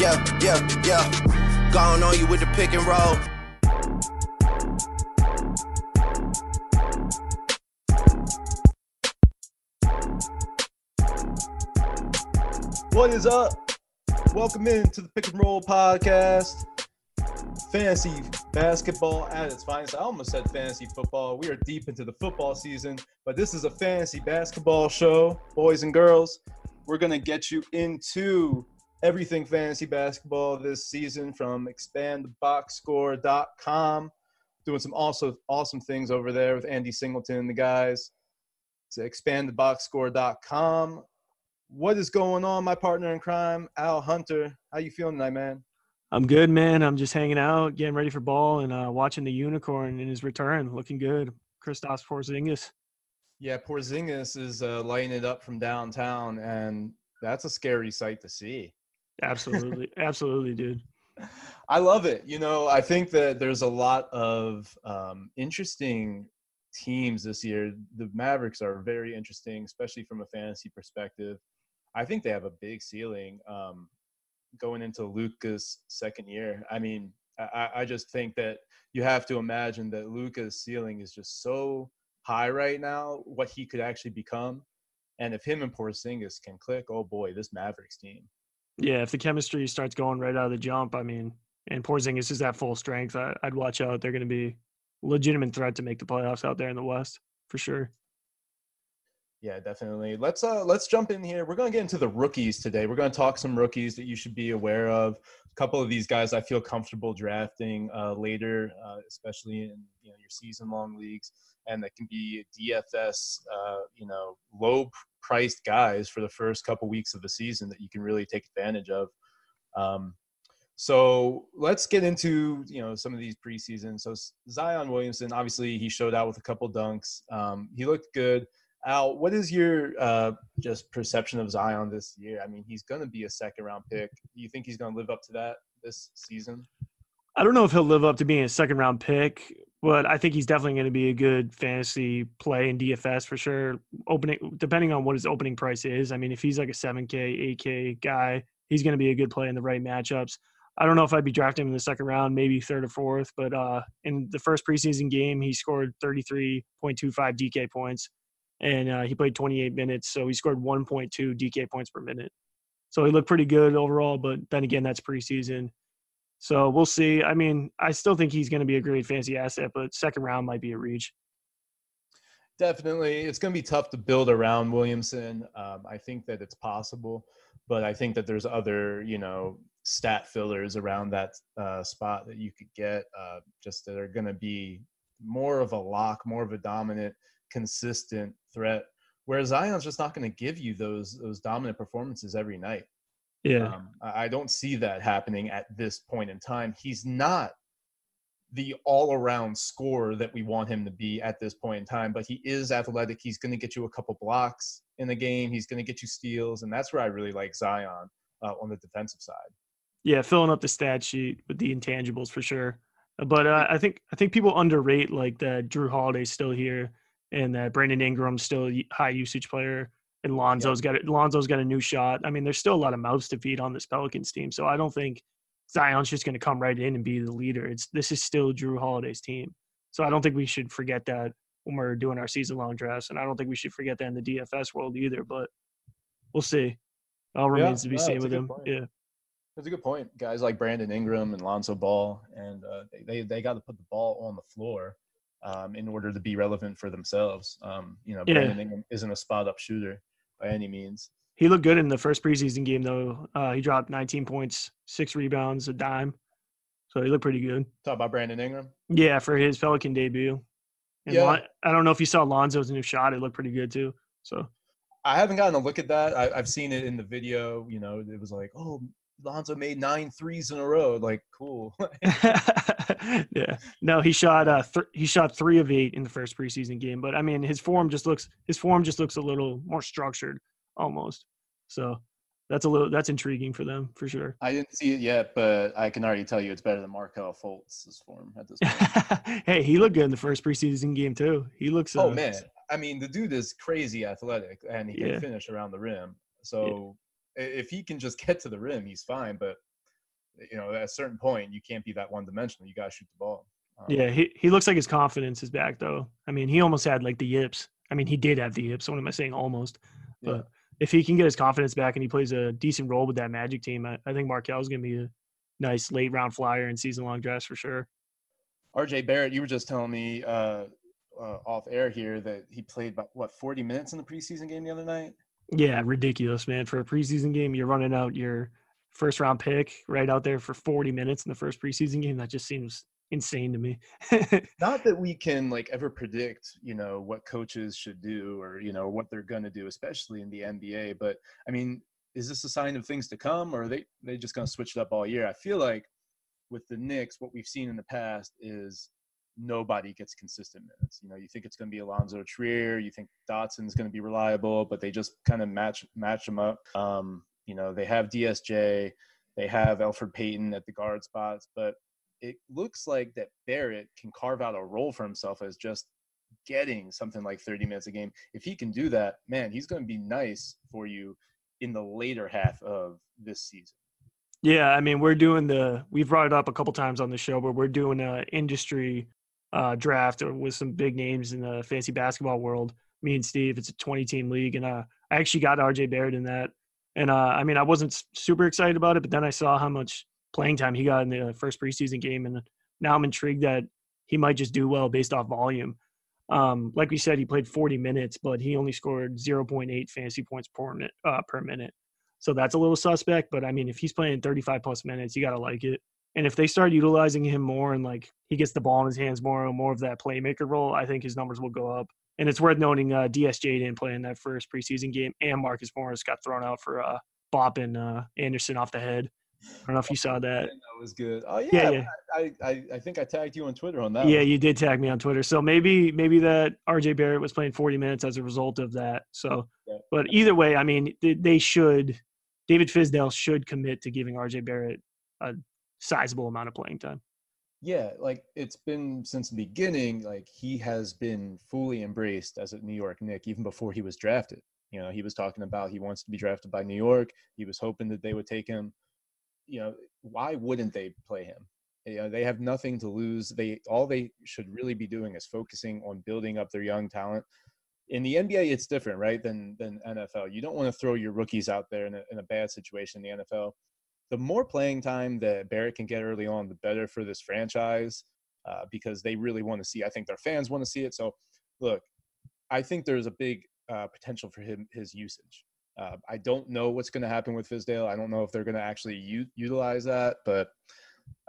yeah, yeah, yeah. Gone on you with the pick and roll. What is up? Welcome into the Pick and Roll podcast. Fantasy basketball at its finest. I almost said fantasy football. We are deep into the football season, but this is a fantasy basketball show, boys and girls. We're going to get you into everything fantasy basketball this season from expandboxscore.com. Doing some also awesome things over there with Andy Singleton and the guys. It's expandboxscore.com. What is going on, my partner in crime, Al Hunter? How you feeling tonight, man? I'm good, man. I'm just hanging out, getting ready for ball, and uh, watching the unicorn in his return. Looking good, Kristaps Porzingis. Yeah, Porzingis is uh, lighting it up from downtown, and that's a scary sight to see. Absolutely, absolutely, dude. I love it. You know, I think that there's a lot of um, interesting teams this year. The Mavericks are very interesting, especially from a fantasy perspective. I think they have a big ceiling um, going into Luka's second year. I mean, I, I just think that you have to imagine that Luka's ceiling is just so high right now, what he could actually become. And if him and Porzingis can click, oh boy, this Mavericks team. Yeah, if the chemistry starts going right out of the jump, I mean, and Porzingis is at full strength, I, would watch out. They're going to be legitimate threat to make the playoffs out there in the West for sure. Yeah, definitely. Let's uh let's jump in here. We're going to get into the rookies today. We're going to talk some rookies that you should be aware of. A couple of these guys I feel comfortable drafting uh, later, uh, especially in you know your season long leagues, and that can be DFS, uh, you know, low priced guys for the first couple weeks of the season that you can really take advantage of. Um, so let's get into you know some of these preseason. So Zion Williamson, obviously he showed out with a couple dunks. Um, he looked good. Al, what is your uh, just perception of Zion this year? I mean, he's going to be a second round pick. Do you think he's going to live up to that this season? I don't know if he'll live up to being a second round pick, but I think he's definitely going to be a good fantasy play in DFS for sure. Opening, depending on what his opening price is. I mean, if he's like a 7K, 8K guy, he's going to be a good play in the right matchups. I don't know if I'd be drafting him in the second round, maybe third or fourth, but uh, in the first preseason game, he scored 33.25 DK points and uh, he played 28 minutes, so he scored 1.2 DK points per minute. So he looked pretty good overall, but then again, that's preseason. So we'll see. I mean, I still think he's going to be a great fancy asset, but second round might be a reach. Definitely. It's going to be tough to build around Williamson. Um, I think that it's possible, but I think that there's other, you know, stat fillers around that uh, spot that you could get uh, just that are going to be more of a lock, more of a dominant consistent threat. Whereas Zion's just not going to give you those those dominant performances every night. Yeah, um, I don't see that happening at this point in time. He's not the all-around scorer that we want him to be at this point in time, but he is athletic. He's going to get you a couple blocks in the game. He's going to get you steals, and that's where I really like Zion uh, on the defensive side. Yeah, filling up the stat sheet with the intangibles for sure. But uh, I think I think people underrate like that Jrue Holiday's still here and that Brandon Ingram's still a high usage player, and Lonzo's got Lonzo's got a new shot. I mean, there's still a lot of mouths to feed on this Pelicans team, so I don't think Zion's just going to come right in and be the leader. It's this is still Jrue Holiday's team, so I don't think we should forget that when we're doing our season long drafts, and I don't think we should forget that in the DFS world either. But we'll see. All remains yeah, to be seen with him. Point. Yeah. That's a good point. Guys like Brandon Ingram and Lonzo Ball, and uh, they, they got to put the ball on the floor um, in order to be relevant for themselves. Um, you know, yeah. Brandon Ingram isn't a spot up shooter by any means. He looked good in the first preseason game, though. Uh, he dropped 19 points, six rebounds, a dime. So he looked pretty good. Talk about Brandon Ingram. Yeah, for his Pelican debut. And yeah. Lon- I don't know if you saw Lonzo's new shot. It looked pretty good too. So I haven't gotten a look at that. I, have seen it in the video. You know, it was like, oh, Lonzo made nine threes in a row. Like, cool. yeah. No, he shot uh th- he shot three of eight in the first preseason game. But I mean, his form just looks his form just looks a little more structured, almost. So that's a little that's intriguing for them for sure. I didn't see it yet, but I can already tell you it's better than Markelle Fultz's form at this point. hey, he looked good in the first preseason game too. He looks. Oh, uh, oh man, I mean the dude is crazy athletic and he yeah. can finish around the rim. So if he can just get to the rim, he's fine. But you know, at a certain point, you can't be that one dimensional. You got to shoot the ball. Um, yeah, he, he looks like his confidence is back though. I mean, he almost had like the yips. I mean, he did have the yips. What am I saying? Almost. But if he can get his confidence back and he plays a decent role with that Magic team, I, I think Markelle is going to be a nice late round flyer and season long dress for sure. RJ Barrett, you were just telling me uh, uh, off air here that he played about what 40 minutes in the preseason game the other night. Yeah, ridiculous, man. For a preseason game, you're running out your first round pick right out there for 40 minutes in the first preseason game. That just seems insane to me. Not that we can like ever predict, you know, what coaches should do or you know what they're going to do, especially in the NBA. But I mean, is this a sign of things to come, or are they they just going to switch it up all year? I feel like with the Knicks, what we've seen in the past is nobody gets consistent minutes. You know, you think it's going to be Allonzo Trier, you think Dotson's going to be reliable, but they just kind of match match them up. Um, you know, they have DSJ, they have Elfrid Payton at the guard spots, but it looks like that Barrett can carve out a role for himself as just getting something like 30 minutes a game. If he can do that, man, he's going to be nice for you in the later half of this season. Yeah, I mean, we're doing the we've brought it up a couple times on the show, but we're doing a industry uh, draft with some big names in the fancy basketball world. Me and Steve, it's a 20 team league, and uh, I actually got RJ Barrett in that. And uh, I mean, I wasn't super excited about it, but then I saw how much playing time he got in the first preseason game, and now I'm intrigued that he might just do well based off volume. Um, like we said, he played 40 minutes, but he only scored 0.8 fantasy points per minute. Uh, per minute. So that's a little suspect. But I mean, if he's playing 35 plus minutes, you got to like it. And if they start utilizing him more and like he gets the ball in his hands more and more of that playmaker role, I think his numbers will go up. And it's worth noting uh, DSJ didn't play in that first preseason game, and Marcus Morris got thrown out for uh, bopping uh, Anderson off the head. I don't know if you saw that. That was good. Oh yeah, yeah, yeah. I, I, I think I tagged you on Twitter on that. Yeah, one. you did tag me on Twitter. So maybe maybe that RJ Barrett was playing 40 minutes as a result of that. So, yeah. but either way, I mean, they, they should. David Fizdale should commit to giving RJ Barrett a sizable amount of playing time. Yeah, like it's been since the beginning, like he has been fully embraced as a New York Knick even before he was drafted. You know, he was talking about he wants to be drafted by New York. He was hoping that they would take him. You know, why wouldn't they play him? You know, they have nothing to lose. They all they should really be doing is focusing on building up their young talent. In the NBA, it's different, right? Than than NFL. You don't want to throw your rookies out there in a, in a bad situation in the NFL the more playing time that Barrett can get early on, the better for this franchise uh, because they really want to see. I think their fans want to see it. So, look, I think there's a big uh, potential for him his usage. Uh, I don't know what's going to happen with Fizdale. I don't know if they're going to actually u- utilize that, but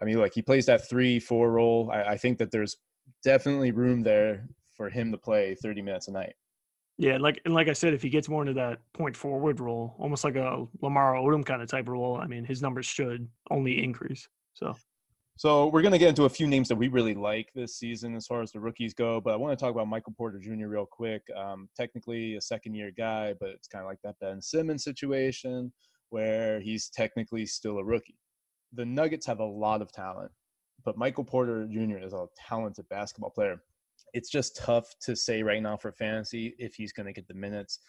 I mean, like he plays that three-four role. I, I think that there's definitely room there for him to play 30 minutes a night. Yeah, like and like I said, if he gets more into that point forward role, almost like a Lamar Odom kind of type role, I mean, his numbers should only increase. So, so we're gonna get into a few names that we really like this season as far as the rookies go. But I want to talk about Michael Porter Jr. real quick. Um, technically a second year guy, but it's kind of like that Ben Simmons situation where he's technically still a rookie. The Nuggets have a lot of talent, but Michael Porter Jr. is a talented basketball player it's just tough to say right now for fantasy if he's going to get the minutes.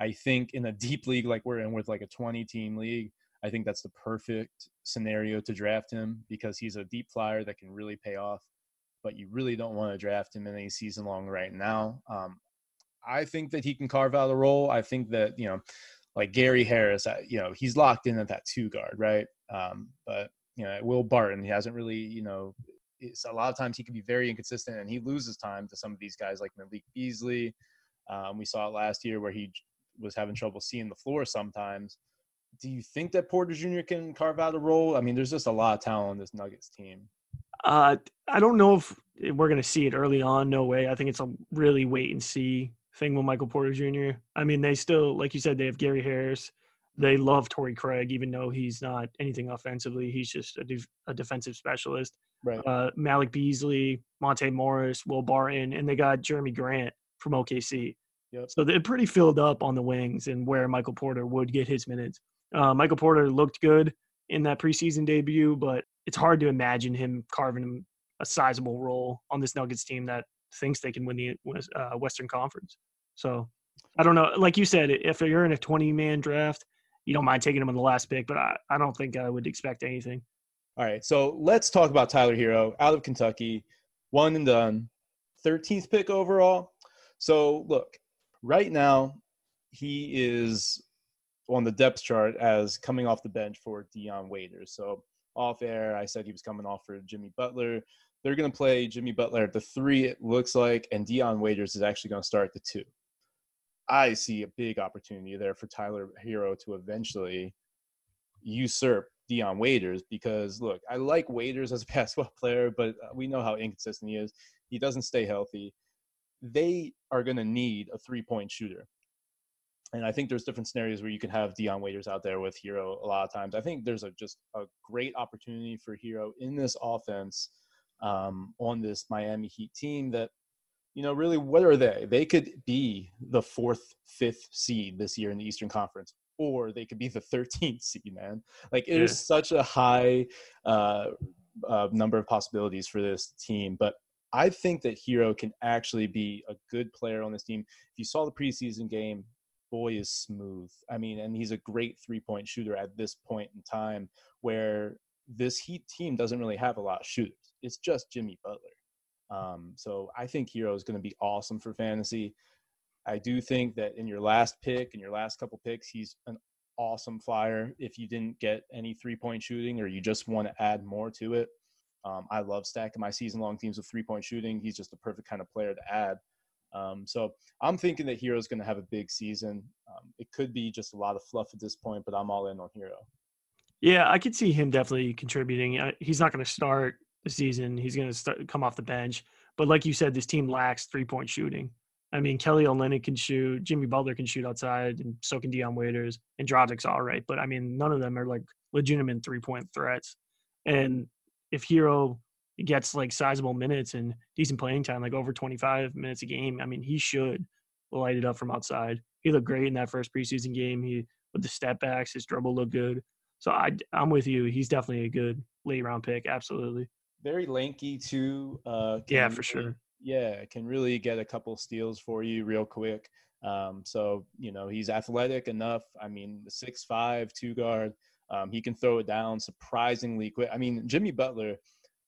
I think in a deep league like we're in with like a 20 team league, I think that's the perfect scenario to draft him because he's a deep flyer that can really pay off. But you really don't want to draft him in a season long right now. Um, I think that he can carve out a role. I think that you know, like Gary Harris, you know, he's locked in at that two guard, right? Um, but you know, Will Barton, he hasn't really, you know, a lot of times he can be very inconsistent and he loses time to some of these guys like Malik Beasley. Um, we saw it last year where he was having trouble seeing the floor sometimes. Do you think that Porter Jr. can carve out a role? I mean, there's just a lot of talent on this Nuggets team. Uh, I don't know if we're going to see it early on. No way. I think it's a really wait and see thing with Michael Porter Jr. I mean, they still, like you said, they have Gary Harris. They love Torrey Craig, even though he's not anything offensively. He's just a, de- a defensive specialist right. uh, Malik Beasley, Monte Morris, Will Barton, and they got Jerami Grant from OKC. Yep. So they're pretty filled up on the wings and where Michael Porter would get his minutes. Uh, Michael Porter looked good in that preseason debut, but it's hard to imagine him carving a sizable role on this Nuggets team that thinks they can win the uh, Western Conference. So I don't know. Like you said, if you're in a 20 man draft, you don't mind taking him on the last pick, but I, I don't think I would expect anything. All right, so let's talk about Tyler Herro out of Kentucky, one and done, 13th pick overall. So look, right now he is on the depth chart as coming off the bench for Dion Waiters. So off air, I said he was coming off for Jimmy Butler. They're going to play Jimmy Butler at the three, it looks like, and Dion Waiters is actually going to start at the two. I see a big opportunity there for Tyler Herro to eventually usurp Dion Waiters because look, I like Waiters as a basketball player, but we know how inconsistent he is. He doesn't stay healthy. They are going to need a three point shooter. And I think there's different scenarios where you can have Dion Waiters out there with Herro a lot of times. I think there's a just a great opportunity for Herro in this offense um, on this Miami Heat team that, you know, really, what are they? They could be the fourth, fifth seed this year in the Eastern Conference, or they could be the 13th seed, man. Like, it yeah. is such a high uh, uh, number of possibilities for this team. But I think that Herro can actually be a good player on this team. If you saw the preseason game, boy is smooth. I mean, and he's a great three point shooter at this point in time where this Heat team doesn't really have a lot of shooters. It's just Jimmy Butler. Um, so I think Herro is going to be awesome for fantasy. I do think that in your last pick, in your last couple picks, he's an awesome flyer. If you didn't get any three point shooting or you just want to add more to it, um, I love stacking my season long teams with three point shooting. He's just the perfect kind of player to add. Um, so I'm thinking that Herro's going to have a big season. Um, it could be just a lot of fluff at this point, but I'm all in on Herro. Yeah, I could see him definitely contributing. Uh, he's not going to start the season. He's going to start, come off the bench. But like you said, this team lacks three point shooting. I mean, Kelly Olynyk can shoot, Jimmy Butler can shoot outside, and so can Dion Waiters, and Dragic's all right. But I mean, none of them are like legitimate three point threats. And if Herro gets like sizable minutes and decent playing time, like over 25 minutes a game, I mean, he should light it up from outside. He looked great in that first preseason game. He with the step backs, his dribble looked good. So I, I'm with you. He's definitely a good late round pick. Absolutely. Very lanky too. Uh, yeah, for sure. Yeah, can really get a couple steals for you real quick. Um, so you know he's athletic enough. I mean, the six five, two guard. Um, he can throw it down surprisingly quick. I mean, Jimmy Butler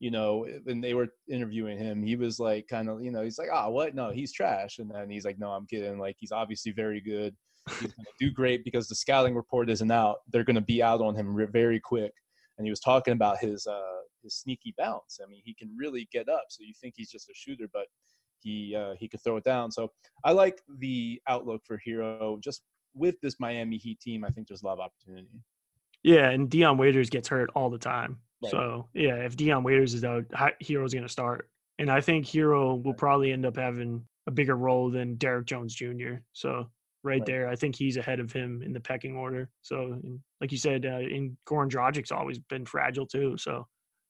you know, when they were interviewing him, he was like, kind of, you know, he's like, ah, oh, what? No, he's trash. And then he's like, no, I'm kidding. Like, he's obviously very good. He's going to do great because the scouting report isn't out. They're going to be out on him very quick. And he was talking about his uh, his sneaky bounce. I mean, he can really get up. So you think he's just a shooter, but he uh, he could throw it down. So I like the outlook for Herro Just with this Miami Heat team, I think there's a lot of opportunity. Yeah, and Dion Waiters gets hurt all the time. Right. So yeah, if Dion Waiters is out, Herro's going to start, and I think Herro will probably end up having a bigger role than Derrick Jones Jr. So right, right. there, I think he's ahead of him in the pecking order. So like you said, uh, in Goran Dragic's always been fragile too. So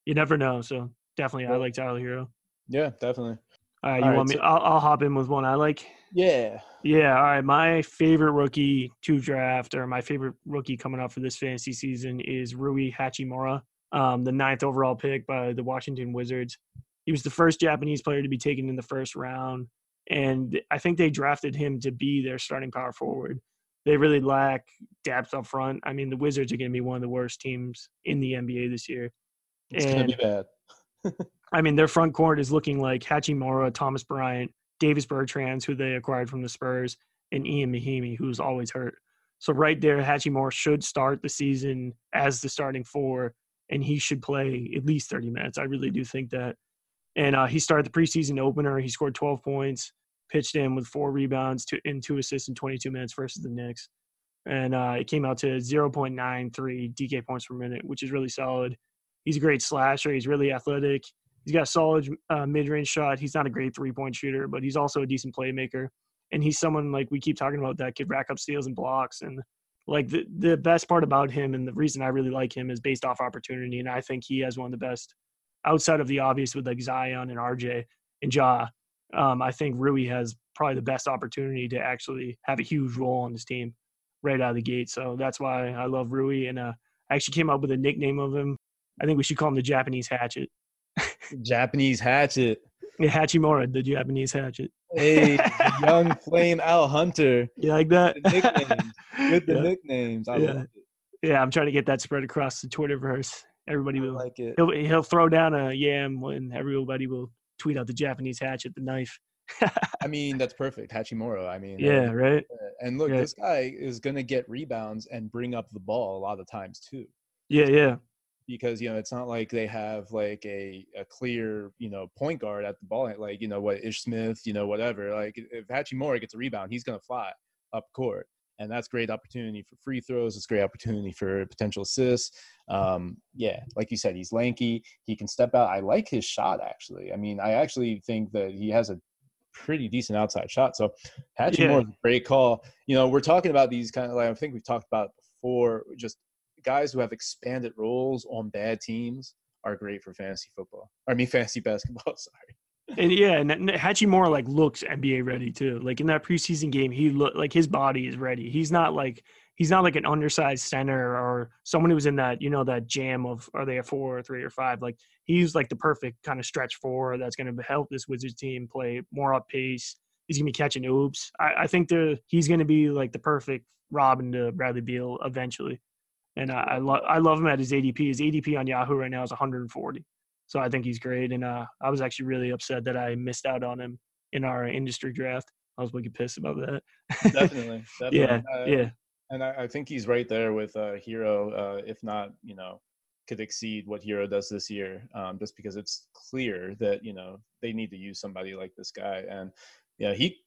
you never know. So definitely, I like Tyler Herro. Yeah, definitely. All right, you all want right, me? So, I'll, I'll hop in with one I like. Yeah. Yeah. All right. My favorite rookie to draft, or my favorite rookie coming up for this fantasy season, is Rui Hachimura um, the ninth overall pick by the Washington Wizards. He was the first Japanese player to be taken in the first round, and I think they drafted him to be their starting power forward. They really lack depth up front. I mean, the Wizards are going to be one of the worst teams in the NBA this year. It's going to be bad. I mean, their front court is looking like Hachimura, Thomas Bryant, Davis Bertans, who they acquired from the Spurs, and Ian Mahinmi, who's always hurt. So right there, Hachimura should start the season as the starting four and he should play at least 30 minutes. I really do think that. And uh, he started the preseason opener. He scored 12 points, pitched in with four rebounds two, and two assists in 22 minutes versus the Knicks. And uh, it came out to 0.93 DK points per minute, which is really solid. He's a great slasher. He's really athletic. He's got a solid uh, mid-range shot. He's not a great three-point shooter, but he's also a decent playmaker. And he's someone like we keep talking about that could rack up steals and blocks and like the, the best part about him and the reason I really like him is based off opportunity. And I think he has one of the best outside of the obvious with like Zion and RJ and Ja. Um, I think Rui has probably the best opportunity to actually have a huge role on this team right out of the gate. So that's why I love Rui. And uh, I actually came up with a nickname of him. I think we should call him the Japanese Hatchet. Japanese Hatchet. Yeah, Hachimura, the Japanese Hatchet. Hey, young flame Al Hunter. You like that? The nicknames. With the yeah. nicknames. I yeah. love it. Yeah, I'm trying to get that spread across the Twitterverse. Everybody I will. like it. He'll he'll throw down a yam when everybody will tweet out the Japanese hatchet, the knife. I mean, that's perfect. Hachimura. I mean, yeah, right. And look, Yeah. this guy is going to get rebounds and bring up the ball a lot of times too. Yeah, yeah, because you know it's not like they have like a, a clear you know point guard at the ball like you know what Ish Smith you know whatever like if Hachimura gets a rebound he's gonna fly up court and that's great opportunity for free throws it's great opportunity for potential assists um, yeah like you said he's lanky he can step out I like his shot actually I mean I actually think that he has a pretty decent outside shot so Hachimura is a great call you know we're talking about these kind of like I think we've talked about before just guys who have expanded roles on bad teams are great for fantasy football. I mean, fantasy basketball. Sorry. and yeah, and Hachimura like looks NBA ready too. Like in that preseason game, he look like his body is ready. He's not like he's not like an undersized center or someone who was in that you know that jam of are they a four or three or five. Like he's like the perfect kind of stretch four that's going to help this Wizards team play more up pace. He's gonna be catching oops. I, I think the he's gonna be like the perfect Robin to Bradley Beal eventually. And I, I love I love him at his ADP. His ADP on Yahoo right now is 140. So I think he's great. And uh, I was actually really upset that I missed out on him in our industry draft. I was wicked pissed about that. Definitely. definitely. yeah, Uh, yeah, And I, I think he's right there with uh, Herro, uh, if not, you know, could exceed what Herro does this year, um, just because it's clear that you know they need to use somebody like this guy. And yeah, he.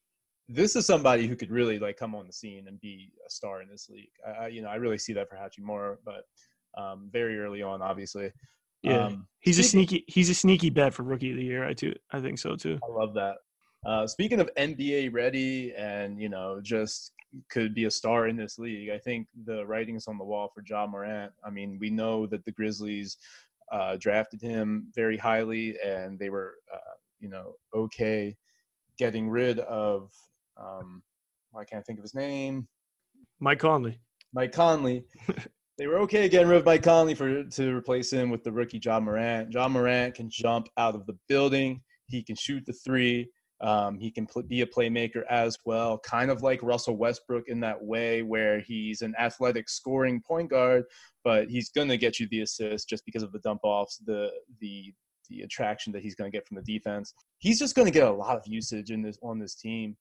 This is somebody who could really like come on the scene and be a star in this league. I, you know, I really see that for Hachimura, but um, very early on, obviously. yeah. Um, he's a sneaky he's a sneaky bet for rookie of the year. I too I think so too. I love that. Uh, speaking of NBA ready and you know just could be a star in this league, I think the writing's on the wall for Ja Morant. I mean, we know that the Grizzlies uh, drafted him very highly, and they were uh, you know okay getting rid of um, I can't think of his name, Mike Conley. Mike Conley. they were okay getting rid of Mike Conley for to replace him with the rookie Ja Morant. Ja Morant can jump out of the building. He can shoot the three. Um, he can pl- be a playmaker as well, kind of like Russell Westbrook in that way, where he's an athletic scoring point guard, but he's gonna get you the assist just because of the dump offs, the the the attraction that he's gonna get from the defense. He's just gonna get a lot of usage in this on this team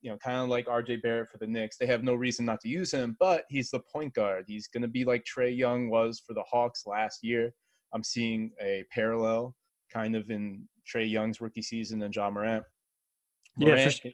you know, kind of like RJ Barrett for the Knicks. They have no reason not to use him, but he's the point guard. He's going to be like Trae Young was for the Hawks last year. I'm seeing a parallel kind of in Trae Young's rookie season and Ja Morant. Yeah, Morant, sure.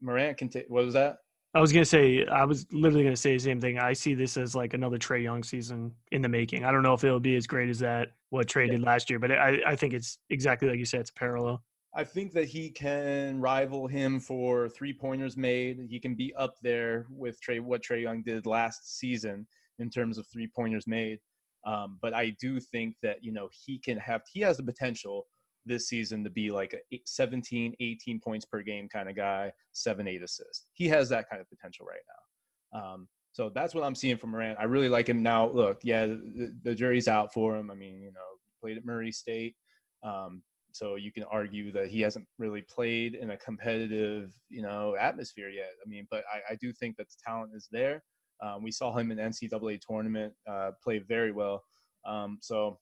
Morant can take. What was that? I was gonna say I was literally gonna say the same thing. I see this as like another Trae Young season in the making. I don't know if it'll be as great as that what Trae did last year, but I I think it's exactly like you said. It's a parallel. I think that he can rival him for three pointers made. He can be up there with Trae what Trae Young did last season in terms of three pointers made. Um, but I do think that you know he can have he has the potential this season to be like a eight- 17, 18 points per game kind of guy, seven, eight assists. He has that kind of potential right now. Um, so that's what I'm seeing from Morant. I really like him now. Look, yeah, the, the jury's out for him. I mean, you know, played at Murray State. Um, so you can argue that he hasn't really played in a competitive, you know, atmosphere yet. I mean, but I, I do think that the talent is there. Um, we saw him in NCAA tournament uh, play very well. Um, so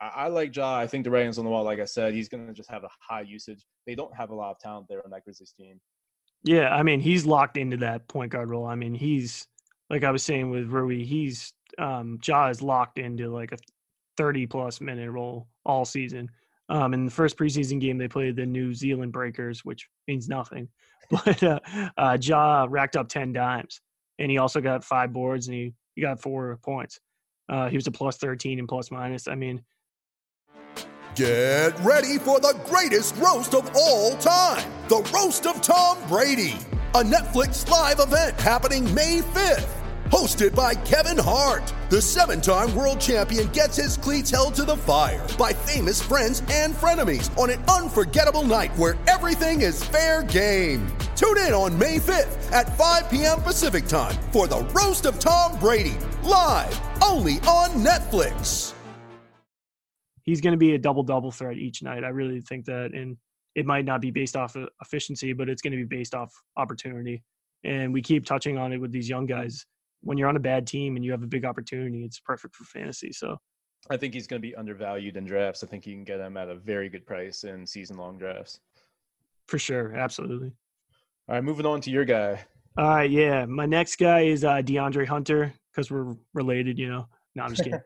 I, I like Ja. I think the writing's on the wall. Like I said, he's going to just have a high usage. They don't have a lot of talent there on that Grizzlies team. Yeah, I mean he's locked into that point guard role. I mean he's like I was saying with Rui, he's um Ja is locked into like a 30 plus minute role all season. Um, in the first preseason game, they played the New Zealand Breakers, which means nothing. But uh, uh, Ja racked up 10 dimes, and he also got five boards, and he, he got four points. Uh, he was a plus 13 and plus minus. I mean, Get ready for the greatest roast of all time the Roast of Tom Brady, a Netflix live event happening May 5th. Hosted by Kevin Hart, the seven time world champion gets his cleats held to the fire by famous friends and frenemies on an unforgettable night where everything is fair game. Tune in on May 5th at 5 p.m. Pacific time for the Roast of Tom Brady, live only on Netflix. he's going to be a double double threat each night. I really think that, and it might not be based off of efficiency, but it's going to be based off opportunity. And we keep touching on it with these young guys. When you're on a bad team and you have a big opportunity, it's perfect for fantasy. So I think he's going to be undervalued in drafts. I think you can get him at a very good price in season long drafts. For sure, absolutely. All right, moving on to your guy. All right, yeah. My next guy is uh, DeAndre Hunter because we're related, you know. No, I'm just kidding.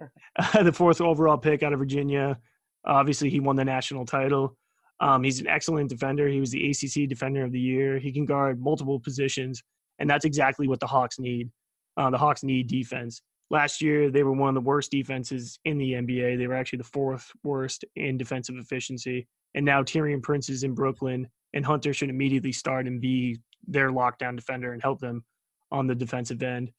the fourth overall pick out of Virginia. Obviously, he won the national title. Um, he's an excellent defender. He was the ACC Defender of the Year. He can guard multiple positions, and that's exactly what the Hawks need. Uh, the Hawks need defense. Last year, they were one of the worst defenses in the NBA. They were actually the fourth worst in defensive efficiency. And now Taurean Prince is in Brooklyn, and Hunter should immediately start and be their lockdown defender and help them on the defensive end.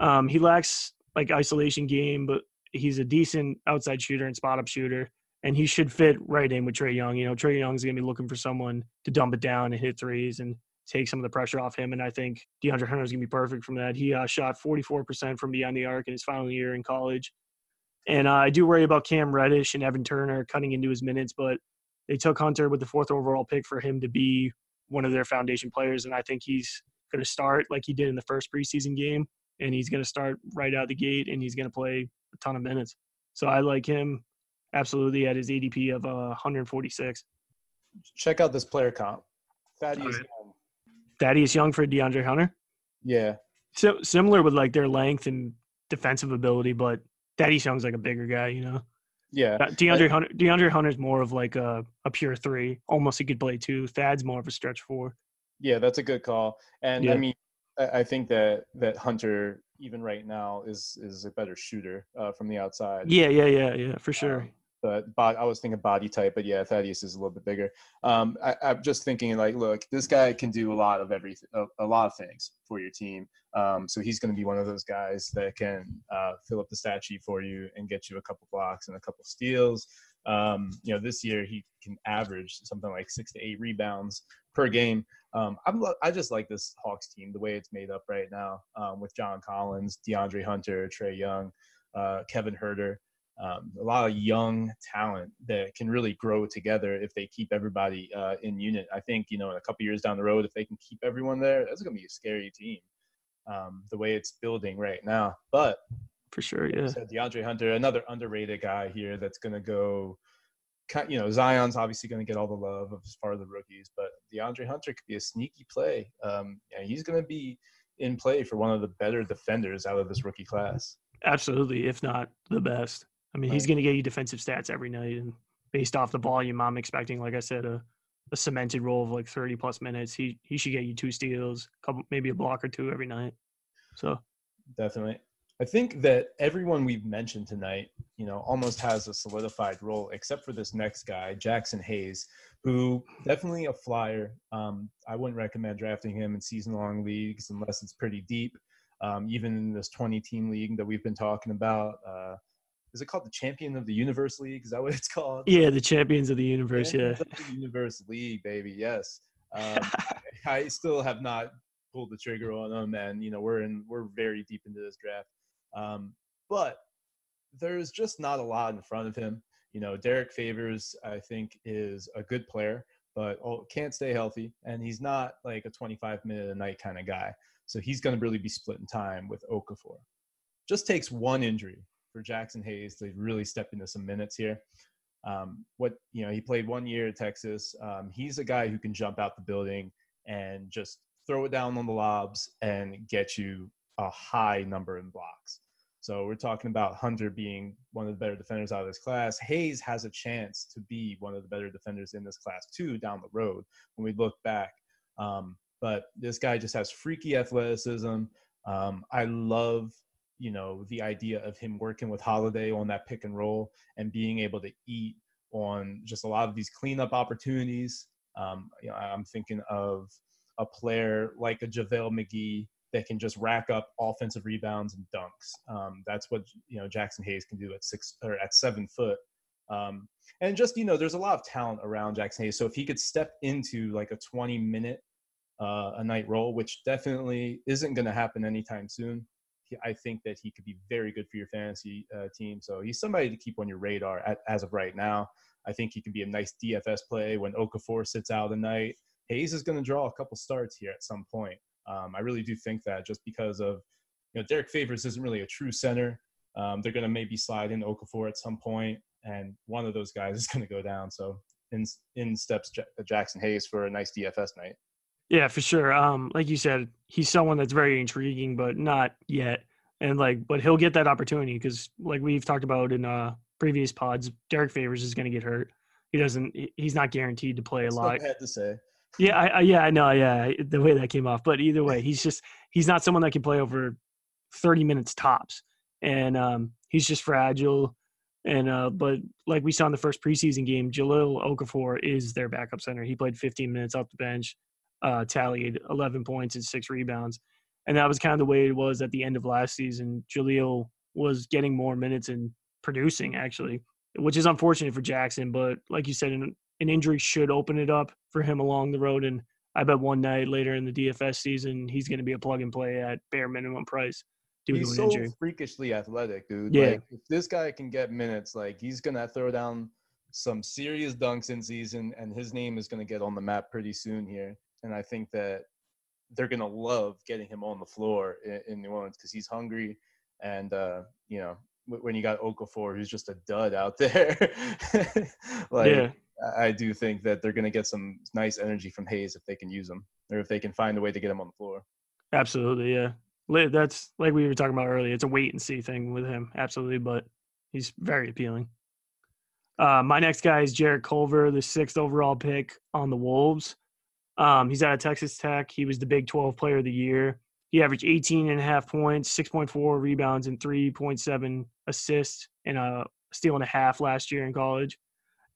Um, he lacks like isolation game, but he's a decent outside shooter and spot up shooter, and he should fit right in with Trae Young. You know, Trae Young's gonna be looking for someone to dump it down and hit threes and take some of the pressure off him. And I think DeAndre Hunter is gonna be perfect from that. He uh, shot 44% from beyond the arc in his final year in college. And uh, I do worry about Cam Reddish and Evan Turner cutting into his minutes, but they took Hunter with the fourth overall pick for him to be one of their foundation players, and I think he's going to start like he did in the first preseason game, and he's going to start right out the gate, and he's going to play a ton of minutes. So I like him absolutely at his ADP of uh, 146. Check out this player comp. Thaddeus right. Young. Thaddeus Young for DeAndre Hunter. Yeah. So similar with like their length and defensive ability, but Thaddeus Young's like a bigger guy, you know. Yeah, DeAndre Hunter. DeAndre Hunter's more of like a, a pure three. Almost he could play two. Thad's more of a stretch four. Yeah, that's a good call. And yeah. I mean, I, I think that that Hunter, even right now, is is a better shooter uh, from the outside. Yeah, yeah, yeah, yeah, for sure. Um, but bod- I was thinking body type, but yeah, Thaddeus is a little bit bigger. Um, I, am just thinking like, look, this guy can do a lot of everything, a, a lot of things for your team. Um, so he's going to be one of those guys that can uh, fill up the stat sheet for you and get you a couple blocks and a couple steals. Um, you know, this year he can average something like six to eight rebounds per game. Um, I'm, I just like this Hawks team the way it's made up right now um, with John Collins, DeAndre Hunter, Trae Young, uh, Kevin Huerter um, a lot of young talent that can really grow together if they keep everybody uh, in unit. I think you know in a couple years down the road, if they can keep everyone there, that's going to be a scary team. Um, the way it's building right now, but for sure, yeah. Said DeAndre Hunter, another underrated guy here that's going to go. You know, Zion's obviously going to get all the love as far as the rookies, but DeAndre Hunter could be a sneaky play. Um, yeah, he's going to be in play for one of the better defenders out of this rookie class. Absolutely, if not the best. I mean, right. he's going to get you defensive stats every night, and based off the volume, I'm expecting, like I said, a, a cemented role of like 30 plus minutes. He he should get you two steals, couple maybe a block or two every night. So definitely. I think that everyone we've mentioned tonight, you know, almost has a solidified role, except for this next guy, Jaxson Hayes, who definitely a flyer. Um, I wouldn't recommend drafting him in season-long leagues unless it's pretty deep. Um, even in this 20-team league that we've been talking about, uh, is it called the Champion of the Universe League? Is that what it's called? Yeah, the Champions of the Universe. Champions yeah, the Universe League, baby. Yes. Um, I, I, still have not pulled the trigger on them, and you know we're in we're very deep into this draft. Um, but there's just not a lot in front of him. You know, Derrick Favors, I think, is a good player, but can't stay healthy, and he's not like a 25 minute a night kind of guy. So he's going to really be splitting time with Okafor. Just takes one injury for Jaxson Hayes to really step into some minutes here. Um, what you know, he played one year at Texas. Um, he's a guy who can jump out the building and just throw it down on the lobs and get you a high number in blocks. So we're talking about Hunter being one of the better defenders out of this class. Hayes has a chance to be one of the better defenders in this class too down the road when we look back. Um, but this guy just has freaky athleticism. Um, I love you know the idea of him working with Holiday on that pick and roll and being able to eat on just a lot of these cleanup opportunities. Um, you know, I'm thinking of a player like a JaVale McGee that can just rack up offensive rebounds and dunks. Um, that's what you know Jaxson Hayes can do at six or at seven foot. Um, and just you know, there's a lot of talent around Jaxson Hayes. So if he could step into like a 20 minute uh, a night role, which definitely isn't going to happen anytime soon, I think that he could be very good for your fantasy uh, team. So he's somebody to keep on your radar at, as of right now. I think he can be a nice DFS play when Okafor sits out a night. Hayes is going to draw a couple starts here at some point. Um, I really do think that just because of, you know, Derrick Favors isn't really a true center. Um, they're going to maybe slide in Okafor at some point, and one of those guys is going to go down. So in in steps J- Jaxson Hayes for a nice DFS night. Yeah, for sure. Um, like you said, he's someone that's very intriguing, but not yet. And like, but he'll get that opportunity because, like we've talked about in uh previous pods, Derrick Favors is going to get hurt. He doesn't. He's not guaranteed to play a That's lot. what I had to say. Yeah, I, I yeah, I know. Yeah, the way that came off. But either way, he's just he's not someone that can play over thirty minutes tops, and um, he's just fragile. And uh, but like we saw in the first preseason game, Jahlil Okafor is their backup center. He played 15 minutes off the bench, uh, tallied 11 points and six rebounds, and that was kind of the way it was at the end of last season. Jahlil was getting more minutes and producing actually, which is unfortunate for Jaxson. But like you said, an, an injury should open it up for him along the road, and I bet one night later in the DFS season he's going to be a plug and play at bare minimum price due He's to so injury. freakishly athletic, dude. Yeah. Like, if this guy can get minutes, like he's gonna throw down some serious dunks in season, and his name is gonna get on the map pretty soon here. And I think that they're gonna love getting him on the floor in, in New Orleans because he's hungry, and uh, you know wh- when you got Okafor, who's just a dud out there. like Yeah. I do think that they're gonna get some nice energy from Hayes if they can use him, or if they can find a way to get him on the floor. Absolutely, yeah. That's like we were talking about earlier. It's a wait and see thing with him, absolutely, but he's very appealing. Uh, my next guy is Jarrett Culver, the sixth overall pick on the Wolves. Um, he's out of Texas Tech. He was the Big 12 Player of the Year. He averaged 18 and a half points, 6.4 rebounds, and 3.7 assists, and a steal and a half last year in college.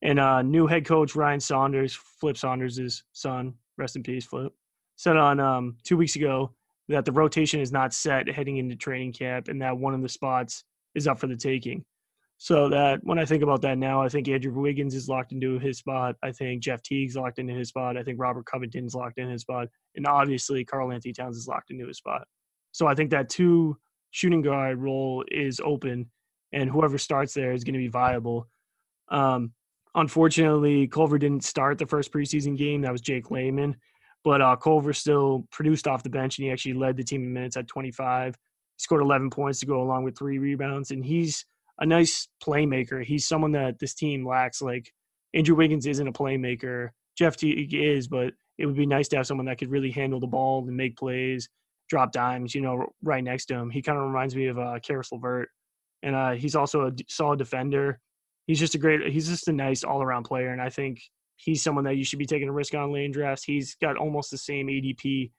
And uh, new head coach Ryan Saunders, Flip Saunders' son, rest in peace, Flip, said on um, two weeks ago that the rotation is not set heading into training camp and that one of the spots is up for the taking. So that when I think about that now, I think Andrew Wiggins is locked into his spot. I think Jeff Teague's locked into his spot. I think Robert Covington's locked in his spot. And obviously Karl Anthony Towns is locked into his spot. So I think that two shooting guard role is open and whoever starts there is going to be viable. Um, unfortunately, Culver didn't start the first preseason game. That was Jake Layman. But uh, Culver still produced off the bench, and he actually led the team in minutes at 25. He scored 11 points to go along with three rebounds, and he's a nice playmaker. He's someone that this team lacks. Like Andrew Wiggins isn't a playmaker. Jeff Teague is, but it would be nice to have someone that could really handle the ball and make plays, drop dimes. You know, right next to him. He kind of reminds me of uh, Caris LeVert, and uh, he's also a solid defender. He's just a great. He's just a nice all-around player, and I think he's someone that you should be taking a risk on lane drafts. He's got almost the same ADP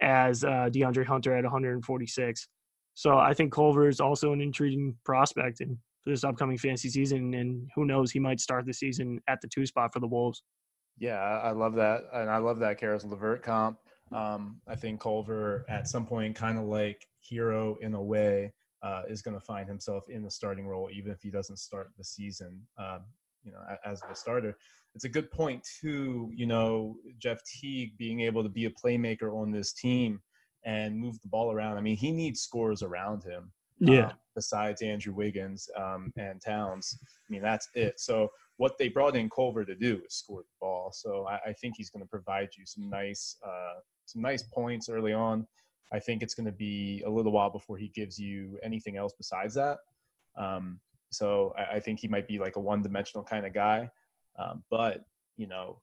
as uh, DeAndre Hunter at 146. So I think Culver is also an intriguing prospect in for this upcoming fantasy season, and who knows, he might start the season at the two spot for the Wolves. Yeah, I love that, and I love that Caris LeVert comp. Um, I think Culver, at some point, kind of like Herro in a way, uh, is going to find himself in the starting role, even if he doesn't start the season. Um, you know, as a starter, it's a good point too. You know, Jeff Teague being able to be a playmaker on this team and move the ball around. I mean, he needs scores around him. Yeah, um, besides Andrew Wiggins um, and Towns. I mean, that's it. So what they brought in Culver to do is score the ball. So I, I think he's going to provide you some nice, uh, some nice points early on. I think it's going to be a little while before he gives you anything else besides that. Um, so I, I think he might be like a one-dimensional kind of guy. Um, but you know,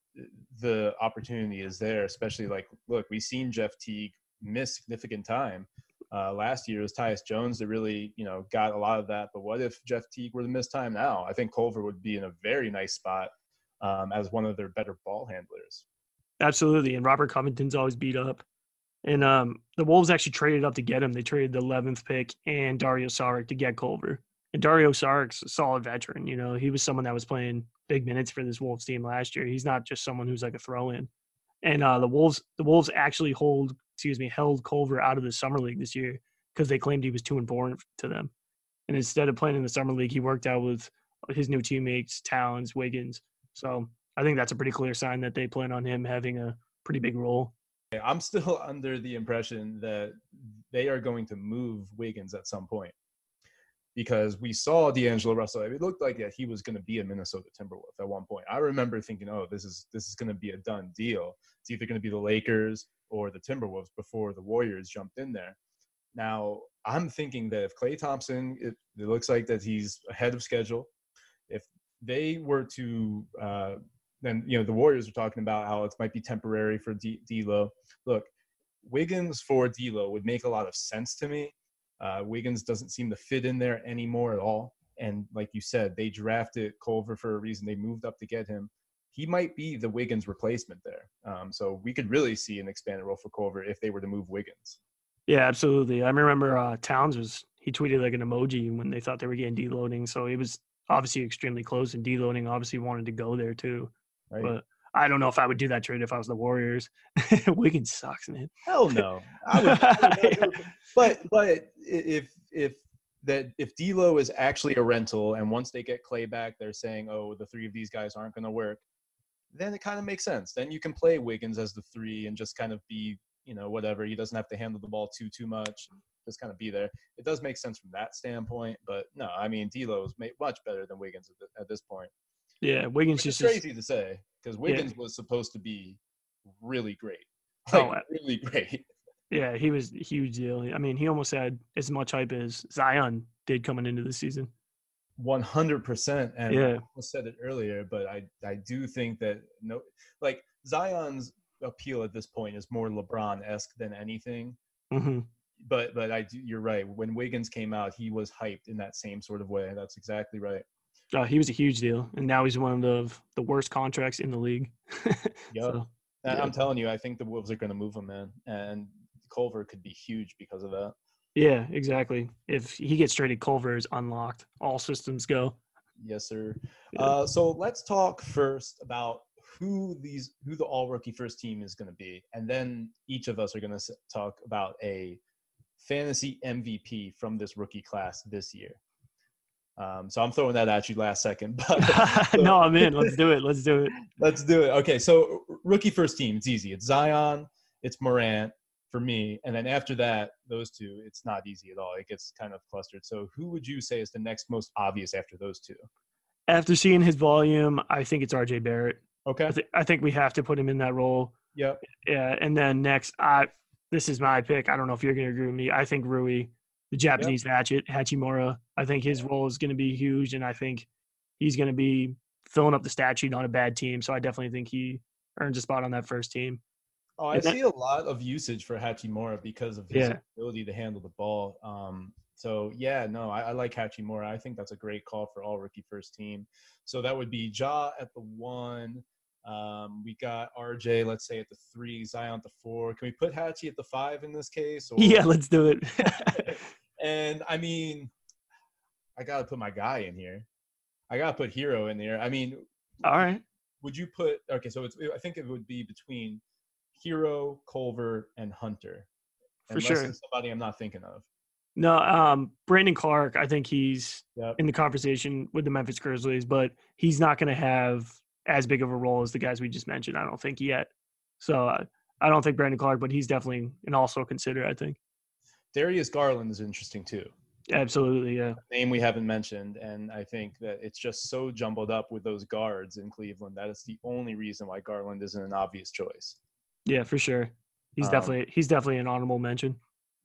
the opportunity is there. Especially like, look, we've seen Jeff Teague miss significant time uh, last year it was Tyus Jones that really, you know, got a lot of that. But what if Jeff Teague were to miss time now? I think Culver would be in a very nice spot um, as one of their better ball handlers. absolutely. And Robert Covington's always beat up. And um, the Wolves actually traded up to get him. They traded the 11th pick and Dario Saric to get Culver. And Dario Saric's a solid veteran. You know, he was someone that was playing big minutes for this Wolves team last year. He's not just someone who's like a throw in. And uh, the Wolves, the Wolves actually hold, excuse me, held Culver out of the summer league this year because they claimed he was too important to them. And instead of playing in the summer league, he worked out with his new teammates, Towns, Wiggins. So I think that's a pretty clear sign that they plan on him having a pretty big role. I'm still under the impression that they are going to move Wiggins at some point because we saw D'Angelo Russell. It looked like that he was going to be a Minnesota Timberwolf at one point. I remember thinking, "Oh, this is this is going to be a done deal. It's either going to be the Lakers or the Timberwolves before the Warriors jumped in there." Now, I'm thinking that if Klay Thompson, it, it looks like that he's ahead of schedule. If they were to, uh, then you know the Warriors are talking about how it might be temporary for D- D'Lo. Look, Wiggins for D'Lo would make a lot of sense to me. Uh, Wiggins doesn't seem to fit in there anymore at all. And like you said, they drafted Culver for a reason. They moved up to get him. He might be the Wiggins replacement there. Um, so we could really see an expanded role for Culver if they were to move Wiggins. Yeah, absolutely. I remember uh, Towns was he tweeted like an emoji when they thought they were getting deloading. So it was obviously extremely close, and deloading obviously wanted to go there too. Right. But I don't know if I would do that trade if I was the Warriors. Wiggins sucks, man. Hell no. I would, I would but but if if that if D'Lo is actually a rental, and once they get Clay back, they're saying, oh, the three of these guys aren't going to work. Then it kind of makes sense. Then you can play Wiggins as the three and just kind of be, you know, whatever. He doesn't have to handle the ball too too much. Just kind of be there. It does make sense from that standpoint. But no, I mean, D'Lo is much better than Wiggins at, the, at this point. Yeah, Wiggins just crazy to say because Wiggins yeah. was supposed to be really great. Oh, like, oh, really great. Yeah, he was a huge deal. I mean, he almost had as much hype as Zion did coming into the season. One hundred percent. And yeah. I said it earlier, but I I do think that no, like Zion's appeal at this point is more LeBron esque than anything. Mm-hmm. But but I do, you're right. When Wiggins came out, he was hyped in that same sort of way. That's exactly right. Uh, he was a huge deal, and now he's one of the the worst contracts in the league. yep. So, yeah. I'm telling you, I think the Wolves are going to move him, man, and Culver could be huge because of that. Yeah, exactly. If he gets traded, Culver is unlocked. All systems go. Yes, sir. Yeah. Uh, so let's talk first about who these who the all rookie first team is going to be, and then each of us are going to talk about a fantasy MVP from this rookie class this year. Um, so I'm throwing that at you last second. But so, no, I'm in. Let's do it. Let's do it. Let's do it. Okay, so rookie first team. It's easy. It's Zion. It's Morant for me, and then after that, those two, it's not easy at all. It gets kind of clustered. So who would you say is the next most obvious after those two? After seeing his volume, I think it's R.J. Barrett. Okay. I, th- I think we have to put him in that role. Yep. Yeah, and then next, I this is my pick. I don't know if you're going to agree with me. I think Rui the Japanese yep. Hatchet, Hachimura. I think his role is going to be huge, and I think he's going to be filling up the stat sheet on a bad team. So I definitely think he earns a spot on that first team. Oh, I see a lot of usage for Hachimura because of his yeah. ability to handle the ball. Um, so yeah, no, I, I, like Hachimura. I think that's a great call for all rookie first team. So that would be Ja at the one. Um, we got RJ, let's say at the three, Zion at the four. Can we put Hachi at the five in this case? Or? Yeah, let's do it. And I mean, I gotta put my guy in here. I gotta put Herro in there. I mean, all right. Would you put okay? So it's I think it would be between Herro, Culver, and Hunter. For sure. Somebody I'm not thinking of. No, um, Brandon Clarke, I think he's yep. in the conversation with the Memphis Grizzlies, but he's not going to have as big of a role as the guys we just mentioned. I don't think yet. So uh, I don't think Brandon Clarke, but he's definitely an also consider. I think. Darius Garland is interesting too. Absolutely, yeah. name we haven't mentioned, and I think that it's just so jumbled up with those guards in Cleveland That is the only reason why Garland isn't an obvious choice. Yeah, for sure. He's um, definitely he's definitely an honorable mention.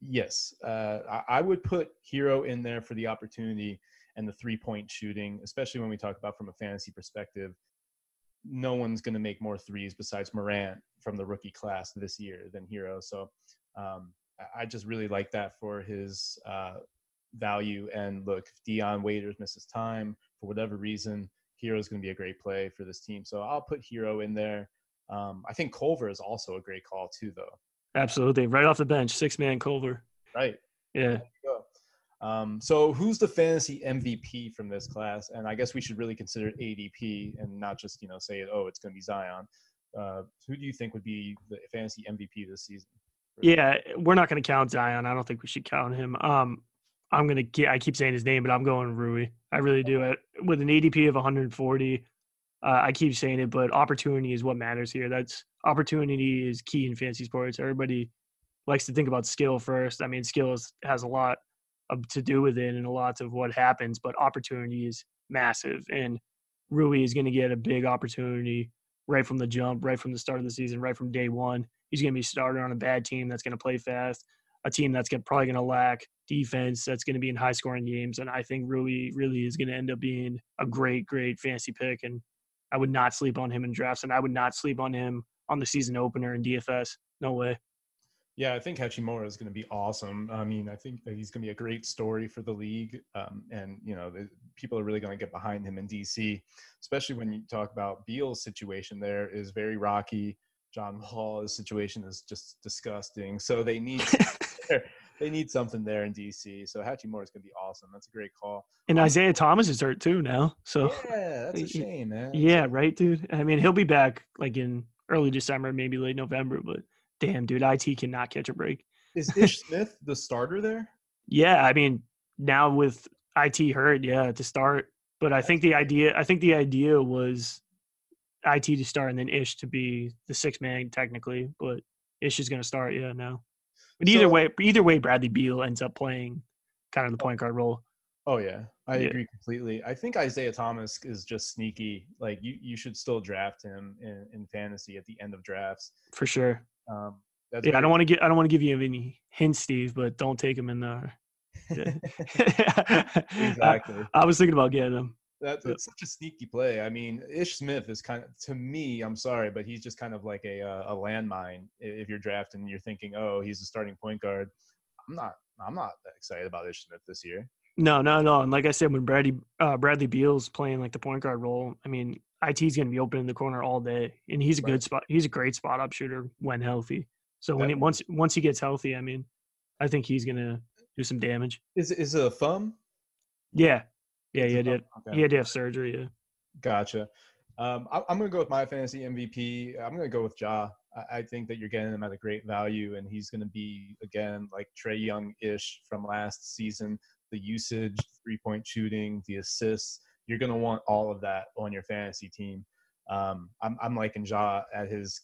Yes, uh, I, I would put Herro in there for the opportunity and the three point shooting, especially when we talk about from a fantasy perspective. No one's going to make more threes besides Morant from the rookie class this year than Herro. So um, I just really like that for his uh, value. And look, if Dion Waiters misses time for whatever reason, Herro is going to be a great play for this team. So I'll put Herro in there. Um, I think Culver is also a great call too, though. Absolutely, right off the bench, six man Culver. Right. Yeah. Um, so who's the fantasy MVP from this class? And I guess we should really consider ADP and not just you know say oh it's going to be Zion. Uh, who do you think would be the fantasy MVP this season? Yeah, we're not going to count Zion. I don't think we should count him. Um, I'm going to get, I keep saying his name, but I'm going Rui. I really do. it With an ADP of 140, uh, I keep saying it, but opportunity is what matters here. That's opportunity is key in fantasy sports. Everybody likes to think about skill first. I mean, skill is, has a lot of, to do with it and a lot of what happens, but opportunity is massive. And Rui is going to get a big opportunity right from the jump, right from the start of the season, right from day one. He's going to be starting on a bad team that's going to play fast. a team that's get, probably going to lack defense, that's going to be in high scoring games. And I think Rui really is going to end up being a great, great fantasy pick. And I would not sleep on him in drafts, and I would not sleep on him on the season opener in DFS. No way. Yeah, I think Hachimura is going to be awesome. I mean, I think that he's going to be a great story for the league, um, and you know, the, people are really going to get behind him in DC, especially when you talk about Beal's situation. There is very rocky. John Wall's situation is just disgusting. So they need they need something there in DC. So Hachimura is going to be awesome. That's a great call. And um, Isaiah Thomas is hurt too now. So yeah, that's a shame, man. Yeah, right, dude. I mean, he'll be back like in early December, maybe late November, but damn, dude, IT cannot catch a break. Is Ish Smith the starter there? Yeah, I mean, now with IT hurt, yeah, to start. But I think the idea, I think the idea was IT to start and then Ish to be the six man technically. But Ish is going to start, yeah, now. But either so, way, either way, Bradley Beal ends up playing kind of the point guard role. Oh yeah, I yeah. agree completely. I think Isaiah Thomas is just sneaky. Like you, you should still draft him in, in fantasy at the end of drafts for sure. Um, yeah, I don't want to get I don't want to give you any hints, Steve, but don't take him in there. exactly. I, I, was thinking about getting him. That's such a sneaky play. I mean, Ish Smith is kind of to me. I'm sorry, but he's just kind of like a uh, a landmine. If you're drafting, and you're thinking, oh, he's a starting point guard. I'm not. I'm not that excited about Ish Smith this year. No, no, no. And like I said, when Bradley uh, Bradley Beal's playing like the point guard role, I mean, IT's going to be open in the corner all day, and he's a right. good spot. He's a great spot up shooter when healthy. So when he once once he gets healthy, I mean, I think he's going to do some damage. Is is it a thumb? Yeah, yeah, he had, okay. he had to have surgery. Yeah. Gotcha. Um, I, am going to go with my fantasy MVP. I'm going to go with Ja. I, I, think that you're getting him at a great value, and he's going to be again like Trae Young ish from last season the usage, three point shooting, the assists. You're going to want all of that on your fantasy team. Um, I'm, I'm liking Ja at his,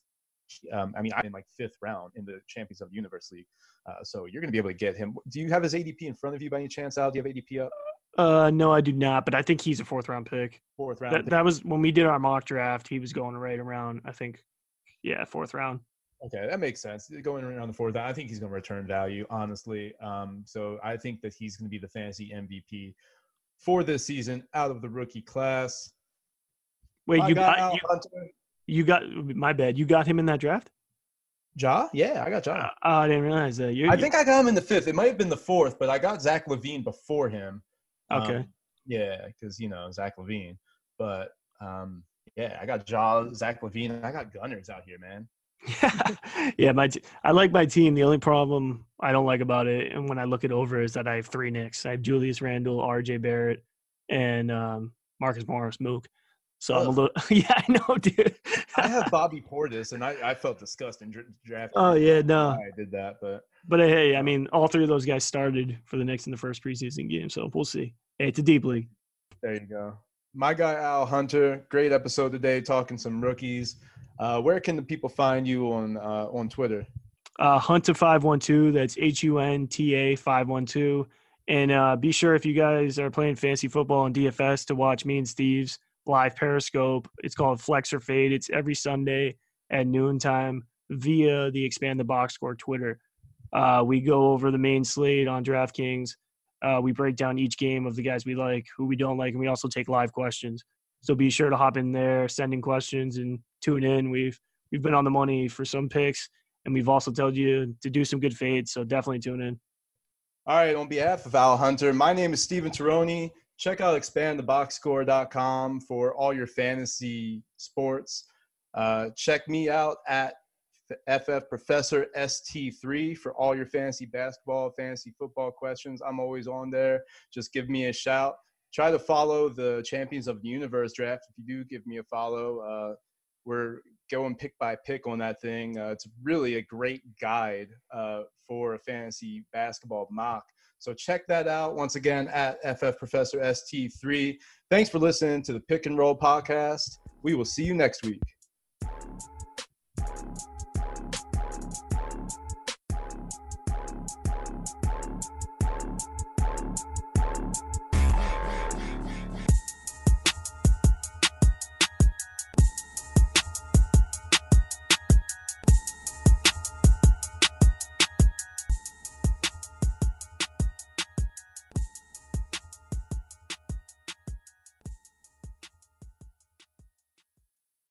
um, I mean, I'm in like fifth round in the Champions of the Universe League. Uh, so you're going to be able to get him. Do you have his ADP in front of you by any chance, Al? Do you have ADP up? Uh, no, I do not, but I think he's a fourth round pick. Fourth round. That, that was when we did our mock draft. He was going right around, I think, yeah, fourth round. Okay, that makes sense. Going around the fourth, I think he's going to return value, honestly. Um, so I think that he's going to be the fantasy MVP for this season out of the rookie class. Wait, you got you, you, got my bad. You got him in that draft? Ja? Yeah, I got Ja. Uh, oh, I didn't realize that. You're, I think I got him in the fifth. It might have been the fourth, but I got Zach LaVine before him. Okay. Um, yeah, because you know Zach LaVine, But um, yeah, I got Ja, Zach LaVine, I got gunners out here, man. yeah, my t- I like my team. The only problem I don't like about it, and when I look it over, is that I have three Knicks. I have Julius Randle, R.J. Barrett, and um, Marcus Morris Mook. So I'm a little, yeah, I know, dude. I have Bobby Portis, and I, I felt disgusted drafting. Oh yeah, no, I did that, but but hey, I mean, all three of those guys started for the Knicks in the first preseason game, so we'll see. Hey, it's a deep league. There you go. My guy Al Hunter, great episode today, talking some rookies. Uh, where can the people find you on uh, on Twitter? Uh, Hunta five one two. That's H U N T A five one two. And uh, be sure if you guys are playing fantasy football on DFS to watch me and Steve's live Periscope. It's called Flex or Fade. It's every Sunday at noontime via the Expand the Box Score Twitter. Uh, we go over the main slate on DraftKings. Uh, we break down each game of the guys we like, who we don't like, and we also take live questions. So be sure to hop in there, sending questions, and tune in. We've we've been on the money for some picks, and we've also told you to do some good fades. So definitely tune in. All right, on behalf of Al Hunter, my name is Stephen Taroni. Check out expandtheboxscore.com for all your fantasy sports. Uh, check me out at FF Professor ST3 for all your fantasy basketball, fantasy football questions. I'm always on there. Just give me a shout try to follow the Champions of the Universe draft. If you do, give me a follow. Uh, we're going pick by pick on that thing. Uh, it's really a great guide uh, for a fantasy basketball mock. So check that out once again at FF Professor ST3. Thanks for listening to the Pick and Roll podcast. We will see you next week.